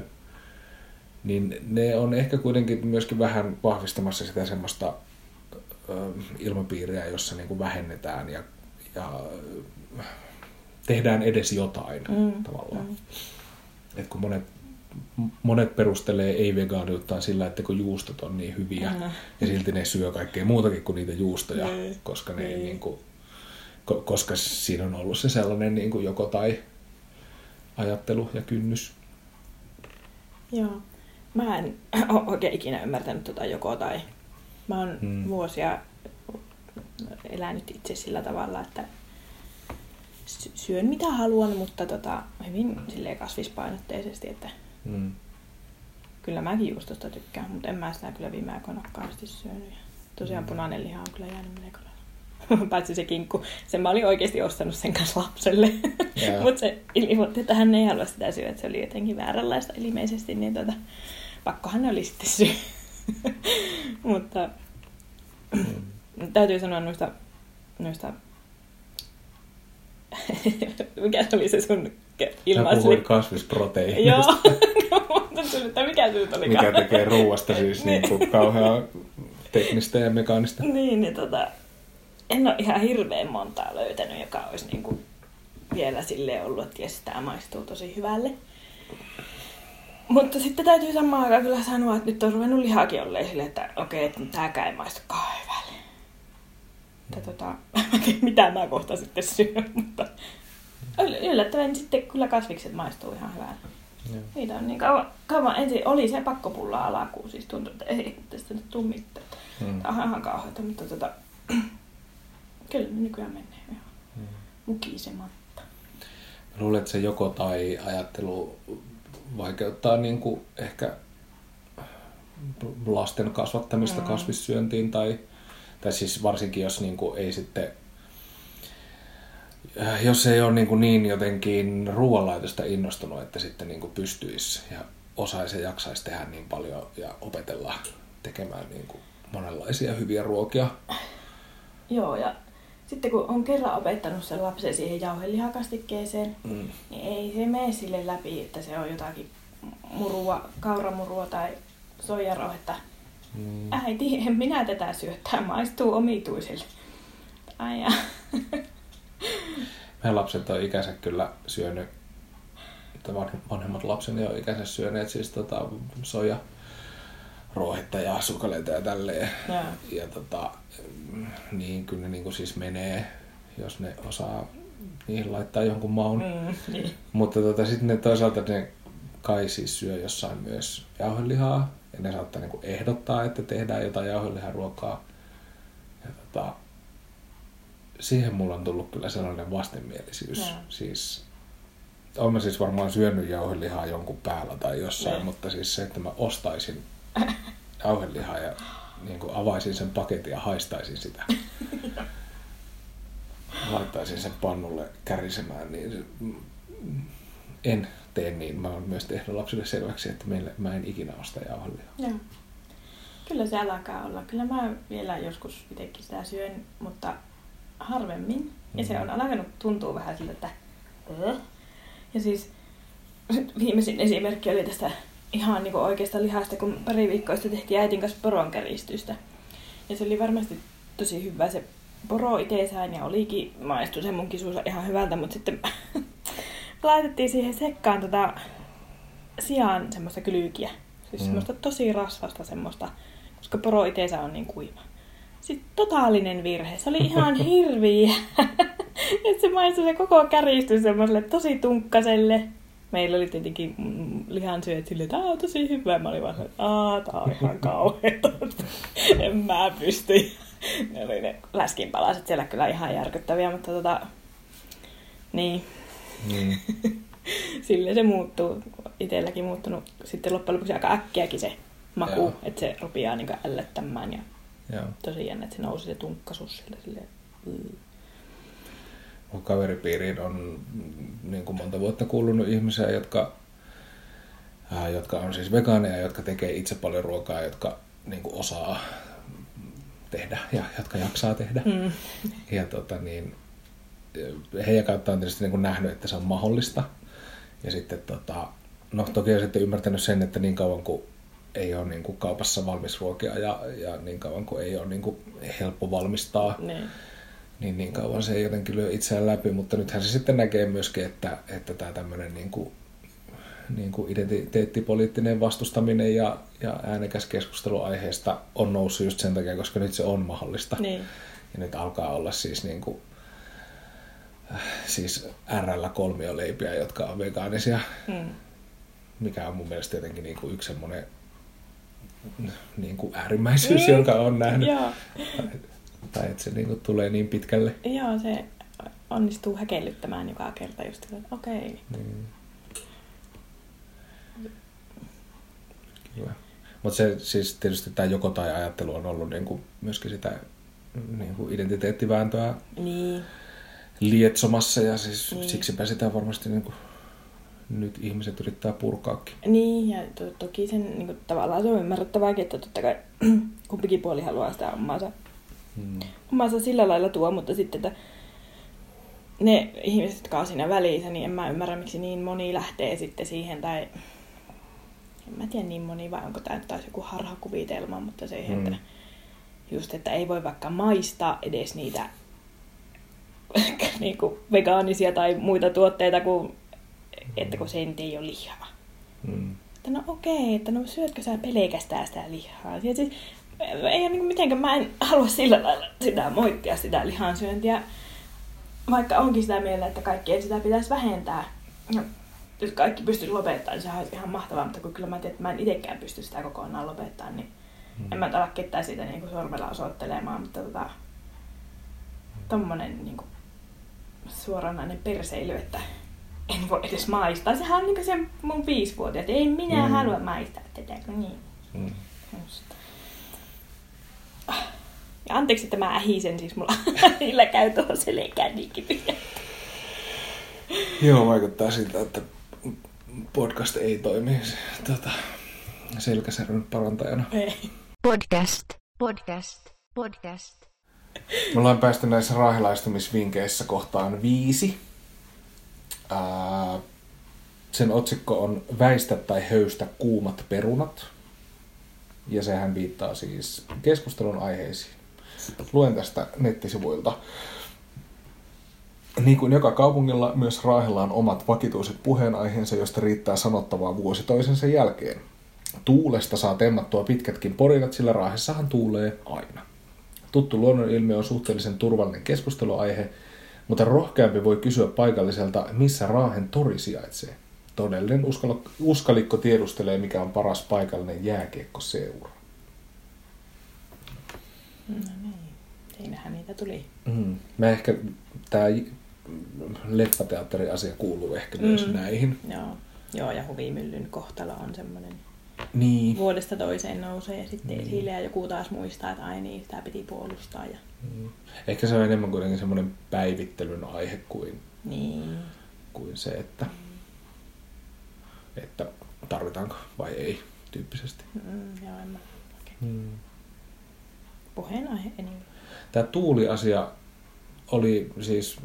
niin ne on ehkä kuitenkin myöskin vähän vahvistamassa sitä semmoista ilmapiiriä, jossa niin kuin vähennetään ja, ja tehdään edes jotain Mm, tavallaan. mm. Et kun monet monet perustelee ei-vegaaniuttaan sillä, että kun juustot on niin hyviä Mm. ja silti ne syö kaikkea muutakin kuin niitä juustoja, Niin. koska, ne ei, Niin. kuin, ko- koska siinä on ollut se sellainen niin kuin joko tai ajattelu ja kynnys. Joo. Mä en ole oikein ikinä ymmärtänyt tota joko tai. Mä oon Hmm. vuosia elänyt itse sillä tavalla, että syön mitä haluan, mutta tota, hyvin silleen kasvispainotteisesti, että Mm. kyllä mäkin juustosta tykkään, mutta en mä sitä kyllä viime aikoina kauheasti syönyt. Ja tosiaan punainen liha on kyllä jäänyt melko lailla. Paitsi se kinkku. Sen mä olin oikeasti ostanut sen kanssa lapselle. Mutta se ilmoitti, että hän ei halua sitä syödä, että se oli jotenkin vääränlaista ilmeisesti, niin tota, pakkohan oli sitten syö. mutta täytyy sanoa noista, noista mikä se oli se sun ilmaisu? puhuit kasvisproteiinista, Joo, että mikä se nyt oli? mikä tekee ruuasta siis Niin. niin kuin kauhean teknistä ja mekaanista. Niin, niin tota, en ole ihan hirveän montaa löytänyt, joka olisi niinku vielä sille ollut, että jes, tämä maistuu tosi hyvälle. Mutta sitten täytyy samaan aikaan kyllä sanoa, että nyt on ruvennut lihakin olleen silleen, että okei, että tämäkään ei maistu kauhean hyvälle. Että tota, mitä mä kohta sitten syön, mutta yl- yllättävän sitten kyllä kasvikset maistuu ihan. Joo. Niitä on niin kauan, kauan ensin oli se pakkopulla alakuun, siis tuntui, että ei tästä nyt tuu mitään. Mm. Tämä on ihan kauheata, mutta tota, kyllä ne nykyään menee ihan Mm. mukisematta. Mä luulen, että se joko tai ajattelu vaikeuttaa niin kuin ehkä lasten kasvattamista Mm. kasvissyöntiin tai, tai siis varsinkin jos niin kuin ei sitten äh, jos ei ole niin, kuin niin jotenkin ruoanlaitosta innostunut, että sitten niin kuin pystyisi ja osaisi ja jaksaisi tehdä niin paljon ja opetella tekemään niin kuin monenlaisia hyviä ruokia. Joo, ja sitten kun on kerran opettanut sen lapsen siihen jauhelihakastikkeeseen, Mm. niin ei se mene sille läpi, että se on jotakin murua, kauramurua tai soijarohetta. Mm. Äiti, en minä tätä syö, tämä maistuu omituiselle. Ai ja. Meidän lapset on ikänsä kyllä syönyt, tai van- vanhemmat lapseni on ikänsä syöneet siis tota soja ruohetta ja sukaleita ja tälleen. Joo. Ja tota, niin kyllä ne niinku siis menee, jos ne osaa niihin laittaa jonkun maun. Mm, niin. Mutta tota, sitten ne toisaalta ne kai siis syö jossain myös jauhelihaa. Ja ne saattaa niinku ehdottaa, että tehdään jotain jauheliharuokaa. Ja tota, siihen mulla on tullut kyllä sellainen vastenmielisyys. Joo. Siis, olen mä siis varmaan syönyt jauhelihaa jonkun päällä tai jossain, Niin. mutta siis se, että mä ostaisin jauhelihaa ja niin kuin avaisin sen paketin ja haistaisin sitä. Laittaisin sen pannulle kärisemään, niin mm, en tee niin. Mä oon myös tehnyt lapsille selväksi, että meille, mä en ikinä osta jauhelihaa. Joo. Kyllä se alkaa olla. Kyllä mä vielä joskus itsekin sitä syön, mutta harvemmin. Ja se Mhm. on alkanut tuntua vähän siltä, että... "Äh." Ja siis viimeisin esimerkki oli tästä ihan niin oikeasta lihasta, kun pari viikkoa sitten tehtiin äitin kanssa poronkäristystä. Ja se oli varmasti tosi hyvä se poro itsessään ja olikin maistui se munkin suussa ihan hyvältä, mutta sitten laitettiin siihen sekkaan tota sijaan semmoista kylkiä. Siis Mm. mm. semmoista tosi rasvasta semmoista, koska poro itsensä on niin kuiva. Sitten totaalinen virhe. Se oli ihan hirviä. Et se maistui se koko kärjistys semmoiselle tosi tunkkaselle. Meillä oli tietenkin mm, lihansyöt silleen, että on tosi hyvä. Mä olin vaan että tää on ihan kauheeta. en mä pysty. Ne oli ne läskinpalaset siellä kyllä ihan järkyttäviä, mutta tota, niin, Mm. silleen se muuttuu. Itselläkin muuttunut sitten loppujen lopuksi aika äkkiäkin se maku, Joo. että se rupeaa niin ällöttämään ja Joo. tosi jännä, että se nousi se tunkkasus sille silleen. mm. Mun kaveripiiriin on niin kuin monta vuotta kuulunut ihmisiä, jotka, ää, jotka on siis vegaaneja, jotka tekee itse paljon ruokaa, jotka niin kuin osaa tehdä ja jotka jaksaa tehdä. Mm. Ja tota, niin, heidän kautta on tietysti niin kuin nähnyt, että se on mahdollista. Ja sitten tota, no toki on sitten ymmärtänyt sen, että niin kauan kuin ei ole niin kuin kaupassa valmis ruokia ja, ja niin kauan kuin ei ole niin kuin helppo valmistaa, Niin. niin niin kauan se ei jotenkin lyö itseään läpi, mutta nythän se sitten näkee myöskin, että, että tämä tämmöinen niin kuin niin kuin identiteettipoliittinen vastustaminen ja, ja äänekäs keskustelu aiheesta on noussut just sen takia, koska nyt se on mahdollista. Niin. Ja nyt alkaa olla siis niin kuin, siis RL kolmioleipiä, jotka on vegaanisia, Mm. mikä on mun mielestä jotenkin niin kuin yksi semmoinen niin kuin äärimmäisyys, jonka on nähnyt. Joo. Tai että se niin kuin tulee niin pitkälle. Joo, se onnistuu häkellyttämään joka kerta just että okei. Niin. Kyllä. Mutta se siis tietysti tämä joko tai ajattelu on ollut niin kuin myöskin sitä niin kuin identiteettivääntöä Niin. Lietsomassa ja siis Niin. siksipä sitä varmasti niin kuin nyt ihmiset yrittää purkaakin. Niin, ja to- toki sen niin kuin, tavallaan se on ymmärrettävääkin, että totta kai kumpikin puoli haluaa sitä omaansa, Hmm. omaansa sillä lailla tuo, mutta sitten että ne ihmiset, jotka on siinä välissä, niin en mä ymmärrä, miksi niin moni lähtee sitten siihen, tai en mä tiedä niin moni, vai onko tämä nyt taas joku harhakuvitelma, mutta se, Mm. että just, että ei voi vaikka maistaa edes niitä niin kuin vegaanisia tai muita tuotteita, kun, että kun se ei ole lihaa. Hmm. Että no okei, että no syötkö sä pelkästään sitä lihaa? Ja siis, ei niin mitenkään, mä en halua sillä lailla sitä moittia sitä lihansyöntiä. Vaikka onkin sitä mieltä, että kaikkien sitä pitäisi vähentää. Ja jos kaikki pystyisi lopettamaan, niin sehän olisi ihan mahtavaa, mutta kun kyllä mä tiedän, että mä en itsekään pysty sitä kokonaan lopettamaan, niin en mä ala ketään siitä niin kuin sormella osoittelemaan, mutta tota, tommonen niin kuin suoranainen perseily, että en voi edes maistaa. Sehän on niin se mun viisivuotiaat. Ei minä Mm. mm. halua maistaa tätä, kun niin. Hmm. Just. Ah. Ja anteeksi, että mä ähisen, siis mulla niillä käy tuohon selkään niin. Joo, vaikuttaa siltä, että podcast ei toimi tota, selkäsäryn parantajana. Ei. Podcast. Podcast. Podcast. Me ollaan päästy näissä raahilaistumisvinkeissä kohtaan viisi. Ää, sen otsikko on Väistä tai höystä kuumat perunat. Ja sehän viittaa siis keskustelun aiheisiin. Luen tästä nettisivuilta. Niin kuin joka kaupungilla, myös Raahella on omat vakituiset puheenaiheensa, josta riittää sanottavaa vuosi toisensa jälkeen. Tuulesta saa temmattua pitkätkin porinat, sillä Raahessahan tuulee aina. Tuttu luonnonilmiö on suhteellisen turvallinen keskusteluaihe, mutta rohkeampi voi kysyä paikalliselta, missä Raahen tori sijaitsee. Todellinen uskalikko tiedustelee, mikä on paras paikallinen jääkiekkoseura. No niin. Siinähän niitä tuli. Mm. Mä ehkä, tämä leffateatteri-asia kuuluu ehkä mm. myös Mm. näihin. Joo. Joo, ja huvimyllyn kohtalo on semmoinen Niin. vuodesta toiseen nousee ja sitten esille ja joku taas muistaa, että ai niin, sitä piti puolustaa. Ja... Mm. Ehkä se on enemmän kuitenkin semmoinen päivittelyn aihe kuin, Niin. kuin se, että, että tarvitaanko vai ei tyyppisesti. Mm, joo, en mä oikein. Mm. Puheenaihe enemmän. Tämä tuuliasia oli siis,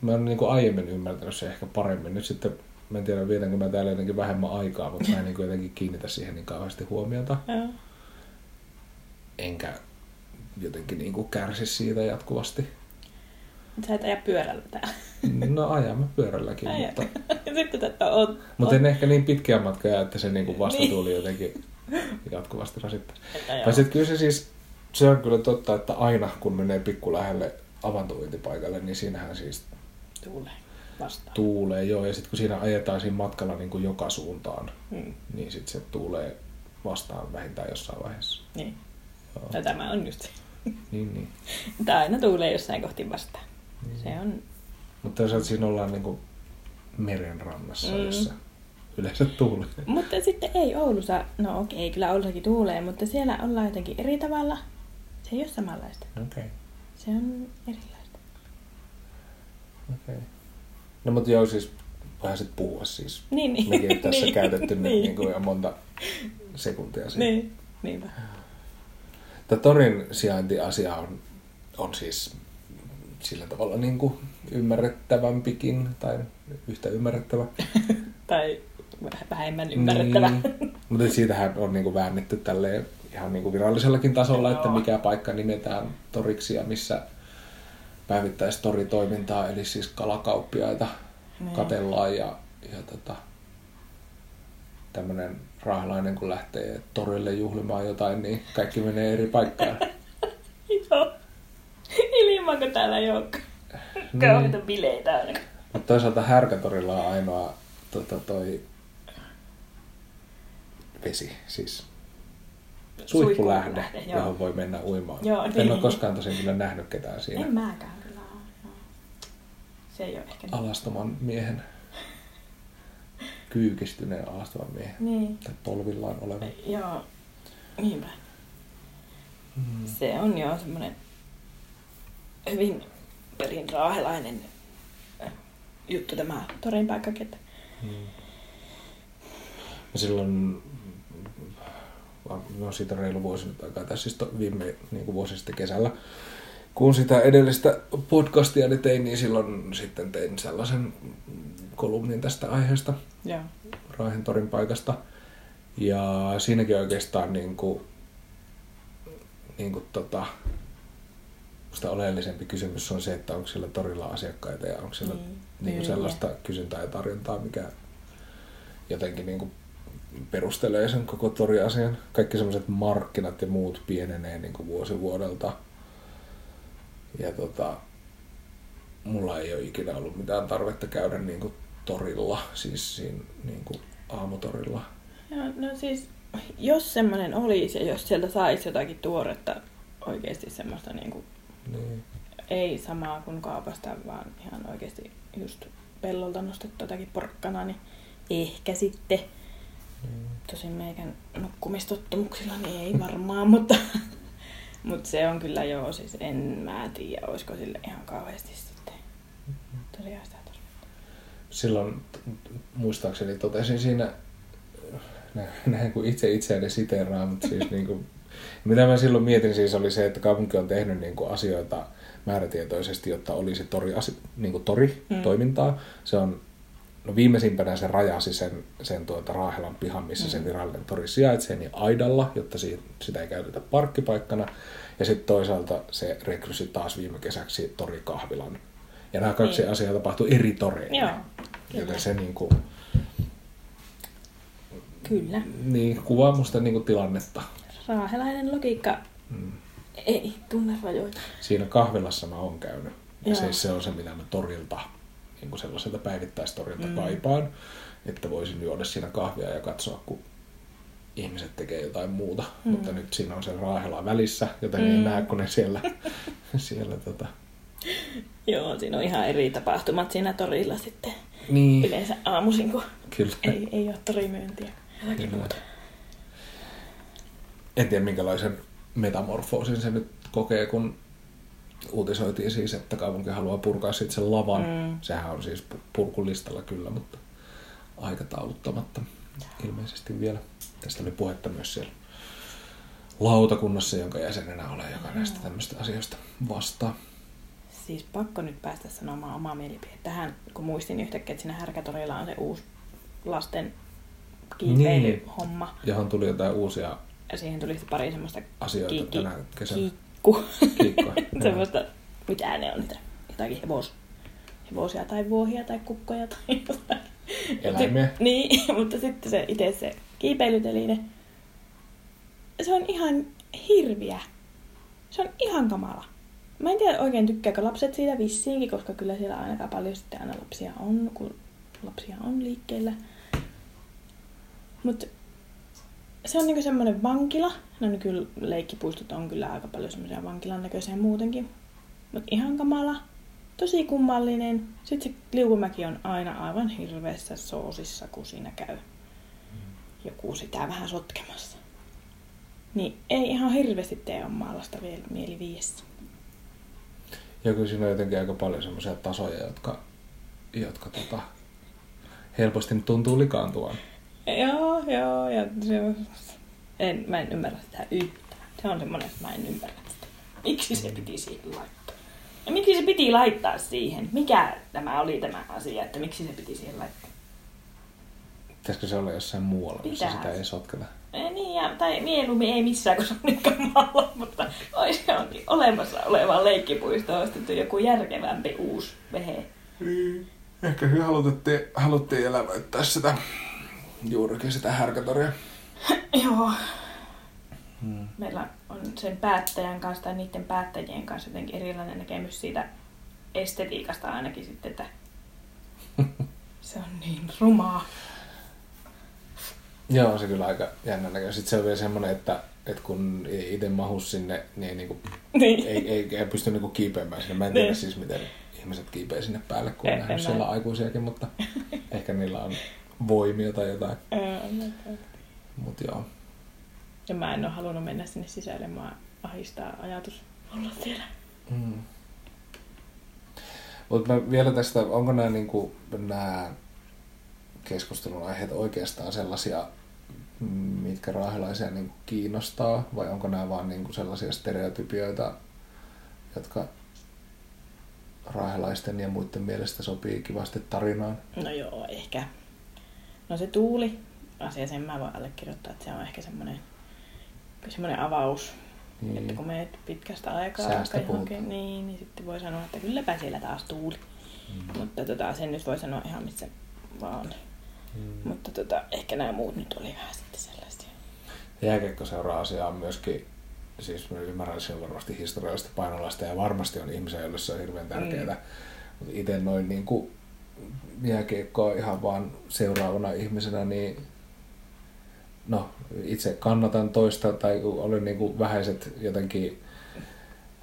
mä oon niin aiemmin ymmärtänyt se ehkä paremmin. Nyt sitten, mä en tiedä vietänkö mä täällä jotenkin vähemmän aikaa, mutta mä en niin jotenkin kiinnitä siihen niin kauheasti huomiota. Joo. Enkä jotenkin niin kuin kärsi siitä jatkuvasti. Mut Sä et aja pyörällä täällä. No ajan mä pyörälläkin, Ai, mutta, ja sitten, että on, mutta en ehkä niin pitkiä matkoja, että se niin kuin vastatuuli Niin. jotenkin jatkuvasti rasittaa. Tai sitten kyllä se siis, se on kyllä totta, että aina kun menee pikku lähelle avantointipaikalle, niin siinähän siis Tuulee vastaan. tuulee, joo, ja sitten kun siinä ajetaan siinä matkalla niin kuin joka suuntaan, Mm, niin sitten se tuulee vastaan vähintään jossain vaiheessa. niin. Joo. No, tämä on just. Niin, niin. Tämä aina tuulee jossain kohti vastaan. Se on... Mutta jos siinä ollaan niin kuin meren rannassa, mm. Mm. jossa yleensä tuulee. Mutta sitten ei Oulussa, no okei, kyllä Oulussakin tuulee, mutta siellä ollaan jotenkin eri tavalla. Se ei ole samanlaista. Okei, okay. Se on erilaista. okei. Okay. No mutta joo, siis voihan sitten puhua siis. Niin, niin. Mekin tässä niin. käytetty nyt niin. niin kuin jo monta sekuntia siitä. Niin, niinpä. Tämä torin sijaintiasia on, on siis sillä tavalla niin kuin ymmärrettävämpikin, tai yhtä ymmärrettävä. Tai väh- vähemmän ymmärrettävä. Niin. Mutta siitähän on niin kuin väännetty tälleen ihan niin kuin virallisellakin tasolla, Joo. että mikä paikka nimetään toriksi ja missä päivittäistoritoimintaa, eli siis kalakauppiaita Niin. katellaan ja, ja tota, tämmöinen raahalainen, kun lähtee torille juhlimaan jotain, niin kaikki menee eri paikkaan. Joo. Ilmanko täällä ei olekaan? Kauheita bileitä. Mutta toisaalta Härkätorilla on ainoa tota, toi vesi, siis suihkulähde, Suihkulähde, johon voi mennä uimaan. Joo, en niin. ole koskaan tosin kyllä nähnyt ketään siinä En mäkään kyllä ole. Se ei ole ehkä niin. alastoman miehen, kyykistyneen alastoman miehen Niin. tai polvillaan olevan. Joo, niinpä. Mm. Se on jo semmoinen hyvin perin raahelainen juttu tämä torin paikkakin. Mm. Silloin, no siitä reilu vuosi nyt aikaa, tai siis viime niin kuin vuosi sitten kesällä, kun sitä edellistä podcastia niin tein, niin silloin sitten tein sellaisen kolumnin tästä aiheesta, Joo. Raahen torin paikasta. Ja siinäkin oikeastaan niin kuin, niin kuin tota, sitä oleellisempi kysymys on se, että onko siellä torilla asiakkaita ja onko siellä Niin. niin. Kyllä. sellaista kysyntää ja tarjontaa, mikä jotenkin niin kuin perustelee sen koko toriasian. Kaikki sellaiset markkinat ja muut pienenee niin kuin vuosi vuodelta. Ja tota, mulla ei ole ikinä ollut mitään tarvetta käydä niin kuin torilla, siis siinä niin kuin aamutorilla. Joo, no siis, jos semmoinen olisi ja jos sieltä saisi jotakin tuoretta oikeasti semmoista niinku, Niin. ei samaa kuin kaupasta, vaan ihan oikeasti just pellolta nostettu jotakin porkkanaa, niin ehkä sitten. Niin. Tosin meikän nukkumistottumuksilla niin ei varmaan, mutta, mutta se on kyllä joo, siis en mä tiedä, olisiko sille ihan kauheasti sitten tosiaan sitä tarvetta. Silloin muistaakseni totesin siinä, nä- näin kuin itse itseäni siteeraan, mutta siis niin kuin, mitä mä silloin mietin siis oli se, että kaupunki on tehnyt niin kuin asioita määrätietoisesti, jotta olisi tori, niin kuin tori Mm. toimintaa. Se on No viimeisimpänä se rajasi sen, sen tuota Raahelan pihan, missä Mm. se virallinen tori sijaitsee, niin aidalla, jotta siitä, sitä ei käytetä parkkipaikkana. Ja sitten toisaalta se rekrysi taas viime kesäksi torikahvilan. Ja nämä kaksi Niin. asiaa tapahtui eri toreilla. Joo, kyllä. Joten se niin kuin, Kyllä. niin, kuvaa musta niin kuin tilannetta. Raahelainen logiikka Mm. ei tunne rajoita. Siinä kahvilassa mä oon käynyt. Ja Joo. siis se on se, mitä mä torilta, niin kuin sellaiselta päivittäistorilta Mm. kaipaan. Että voisin juoda siinä kahvia ja katsoa, kun ihmiset tekee jotain muuta. Mm. Mutta nyt siinä on se raahela välissä, joten mm. En näe, kun ne siellä, siellä tota... Joo, siinä on ihan eri tapahtumat siinä torilla sitten. Niin, Yleensä aamuisin, kun kyllä. ei, ei ole torimyyntiä. Jotakin muuta. En tiedä, minkälaisen metamorfoosin se nyt kokee, kun uutisoitiin siis, että kaupunki haluaa purkaa sitten sen lavan. Mm. Sehän on siis pu- purkulistalla kyllä, mutta aikatauluttamatta ilmeisesti vielä. Tästä oli puhetta myös siellä lautakunnassa, jonka jäsenenä olen, joka näistä tämmöistä asioista vastaa. Siis pakko nyt päästä sanomaan omaa mielipide tähän, kun muistin yhtäkkiä, että siinä Härkätorilla on se uusi lasten kiipeilyhomma. Johon tuli jotain uusia Ja siihen tuli pari semmoista asioita ki- ki- tänä kesänä. kiikku. Kiikkoa, joo. semmoista, mitä ne on niitä, jotakin hevos, hevosia tai vuohia tai kukkoja tai jotain. Eläimiä. Niin, mutta sitten se itse se kiipeilyteline, se on ihan hirviä. Se on ihan kamala. Mä en tiedä oikein tykkääkö lapset siitä vissiinkin, koska kyllä siellä ainakaan paljon sitten aina lapsia on, kun lapsia on liikkeellä. Mutta se on niinku semmoinen vankila. No niin kyllä leikkipuistot on kyllä aika paljon semmoisia vankilan näköisiä muutenkin. Mutta ihan kamala. Tosi kummallinen. Sitten se liukumäki on aina aivan hirveässä soosissa, kun siinä käy joku sitä vähän sotkemassa. Niin ei ihan hirveästi tee on maalasta vielä mieli viiessä. Ja kyllä siinä on jotenkin aika paljon semmoisia tasoja, jotka, jotka tota, helposti tuntuu likaantuvan. Joo, joo, ja se on... En, mä en ymmärrä sitä yhtään. Se on semmoinen, että mä en ymmärrä sitä. Miksi se piti siihen laittaa? Ja miksi se piti laittaa siihen? Mikä tämä oli tämä asia, että miksi se piti siihen laittaa? Pitäisikö se olla jossain muualla, missä Pitää. sitä ei sotketa? Ei niin, ja, tai mieluummin ei missään, kun se on niin kamala, mutta olisi onkin olemassa oleva leikkipuisto ostettu joku järkevämpi uusi vehe. Ehkä he haluttiin, haluttiin elävöittää sitä juurikin sitä härkätoria. Joo. Hmm. Meillä on sen päättäjän kanssa tai niiden päättäjien kanssa jotenkin erilainen näkemys siitä estetiikasta ainakin sitten, että se on niin rumaa. Joo, se kyllä aika jännä näkö. Sitten se on vielä semmoinen, että, että kun ei itse mahu sinne, niin ei, niinku, Niin. ei, ei, ei pysty niinku kiipeämään sinne. Mä en tiedä Niin. siis, miten ihmiset kiipeää sinne päälle, kun En- on nähnyt en siellä aikuisiakin, mutta ehkä niillä on voimia tai jotain. Öö, Mutta joo. Ja mä en ole halunnut mennä sinne sisälle, mä ahistaa ajatus olla siellä. Mm. Mutta vielä tästä, onko nämä, niinku, keskustelun aiheet oikeastaan sellaisia, mitkä raahelaisia niinku kiinnostaa, vai onko nämä vaan niinku sellaisia stereotypioita, jotka raahelaisten ja muiden mielestä sopii kivasti tarinaan? No joo, ehkä. No se tuuli asia, sen mä voin allekirjoittaa, että se on ehkä semmoinen, semmoinen avaus. Niin. Että kun menet pitkästä aikaa Säästä johonkin, niin, niin sitten voi sanoa, että kylläpä siellä taas tuuli. Mm. Mutta tota, sen nyt voi sanoa ihan missä vaan. Mm. Mutta tota, ehkä nämä muut nyt oli vähän sitten sellaisia. Jääkiekkoseura asia on myöskin, siis mä ymmärrän, että se on varmasti historiallista painolasta ja varmasti on ihmisiä, joille se on hirveän tärkeää. Mm. Mutta itse noin niin kuin jääkiekkoa ihan vaan seuraavana ihmisenä, niin no itse kannatan toista tai olen niin kuin vähäiset jotenkin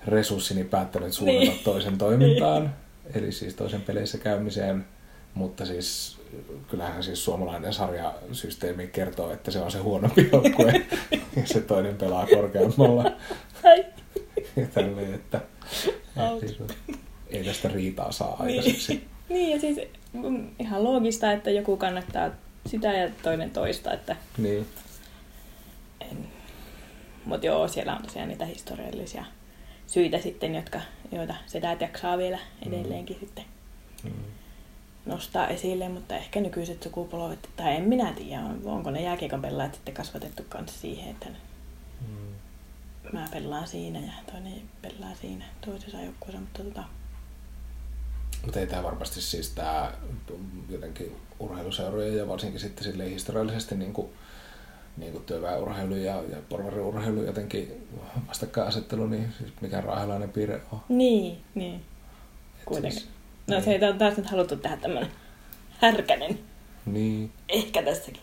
resurssini päättänyt suunnata Niin. niin. toisen toimintaan, eli siis toisen peleissä käymiseen, mutta siis kyllähän siis suomalainen sarjasysteemi kertoo, että se on se huonompi joukkue ja se toinen pelaa korkeammalla ja tälleen, että siis, ei tästä riitaa saa Niin. aikaiseksi. Niin, ja siis mm, ihan loogista, että joku kannattaa sitä ja toinen toista, että Niin. Mutta joo, siellä on tosiaan niitä historiallisia syitä sitten, jotka, joita sedät jaksaa vielä edelleenkin mm. sitten Mm. nostaa esille, mutta ehkä nykyiset sukupolvet, tai en minä tiedä, on- onko ne jääkiekon pelaajat sitten kasvatettu kanssa siihen, että Mm. mä pelaan siinä ja toinen pelaa siinä toisessa joukkueessa, mutta tota, Mutta ei tämä varmasti siis tämä jotenkin urheiluseurojen ja varsinkin sitten silleen historiallisesti niin kuin, niin kuin työväenurheilu ja, ja porvariurheilu jotenkin vastakkainasettelu, niin siis mikä raahelainen piirre on. niin, niin, Et kuitenkin. Siis, No niin, se ei taas nyt haluttu tehdä tämmönen härkänen, Niin, ehkä tässäkin.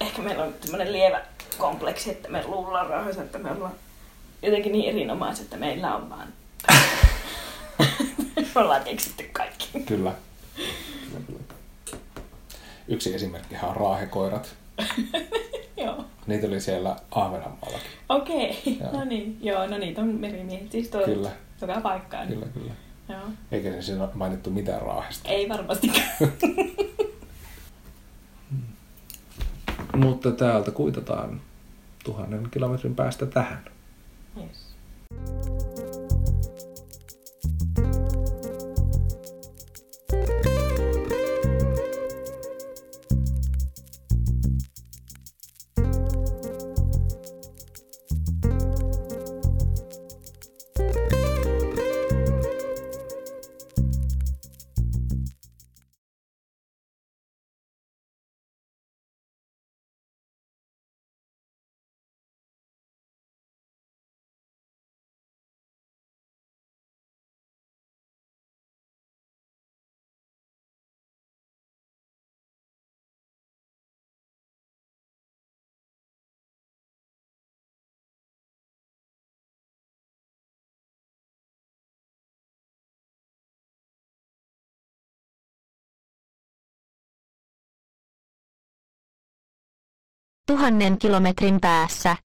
Ehkä meillä on semmoinen lievä kompleksi, että me luullaan rauhassa, että me ollaan jotenkin niin erinomaiset, että meillä on vaan... me ollaan keksitty kaikki. kyllä. kyllä, kyllä. Yksi esimerkkihän on raahekoirat. Joo. Niitä oli siellä Ahvenanmaallakin. Okei, Joo. no niin. Joo, no niitä on merimiehet. Siis tuo Kyllä. joka paikkaan. Kyllä, kyllä. Joo. Eikä se siinä mainittu mitään raahesta. Ei varmastikaan. Mutta täältä kuitataan tuhannen kilometrin päästä tähän. yes. Tuhannen kilometrin päässä.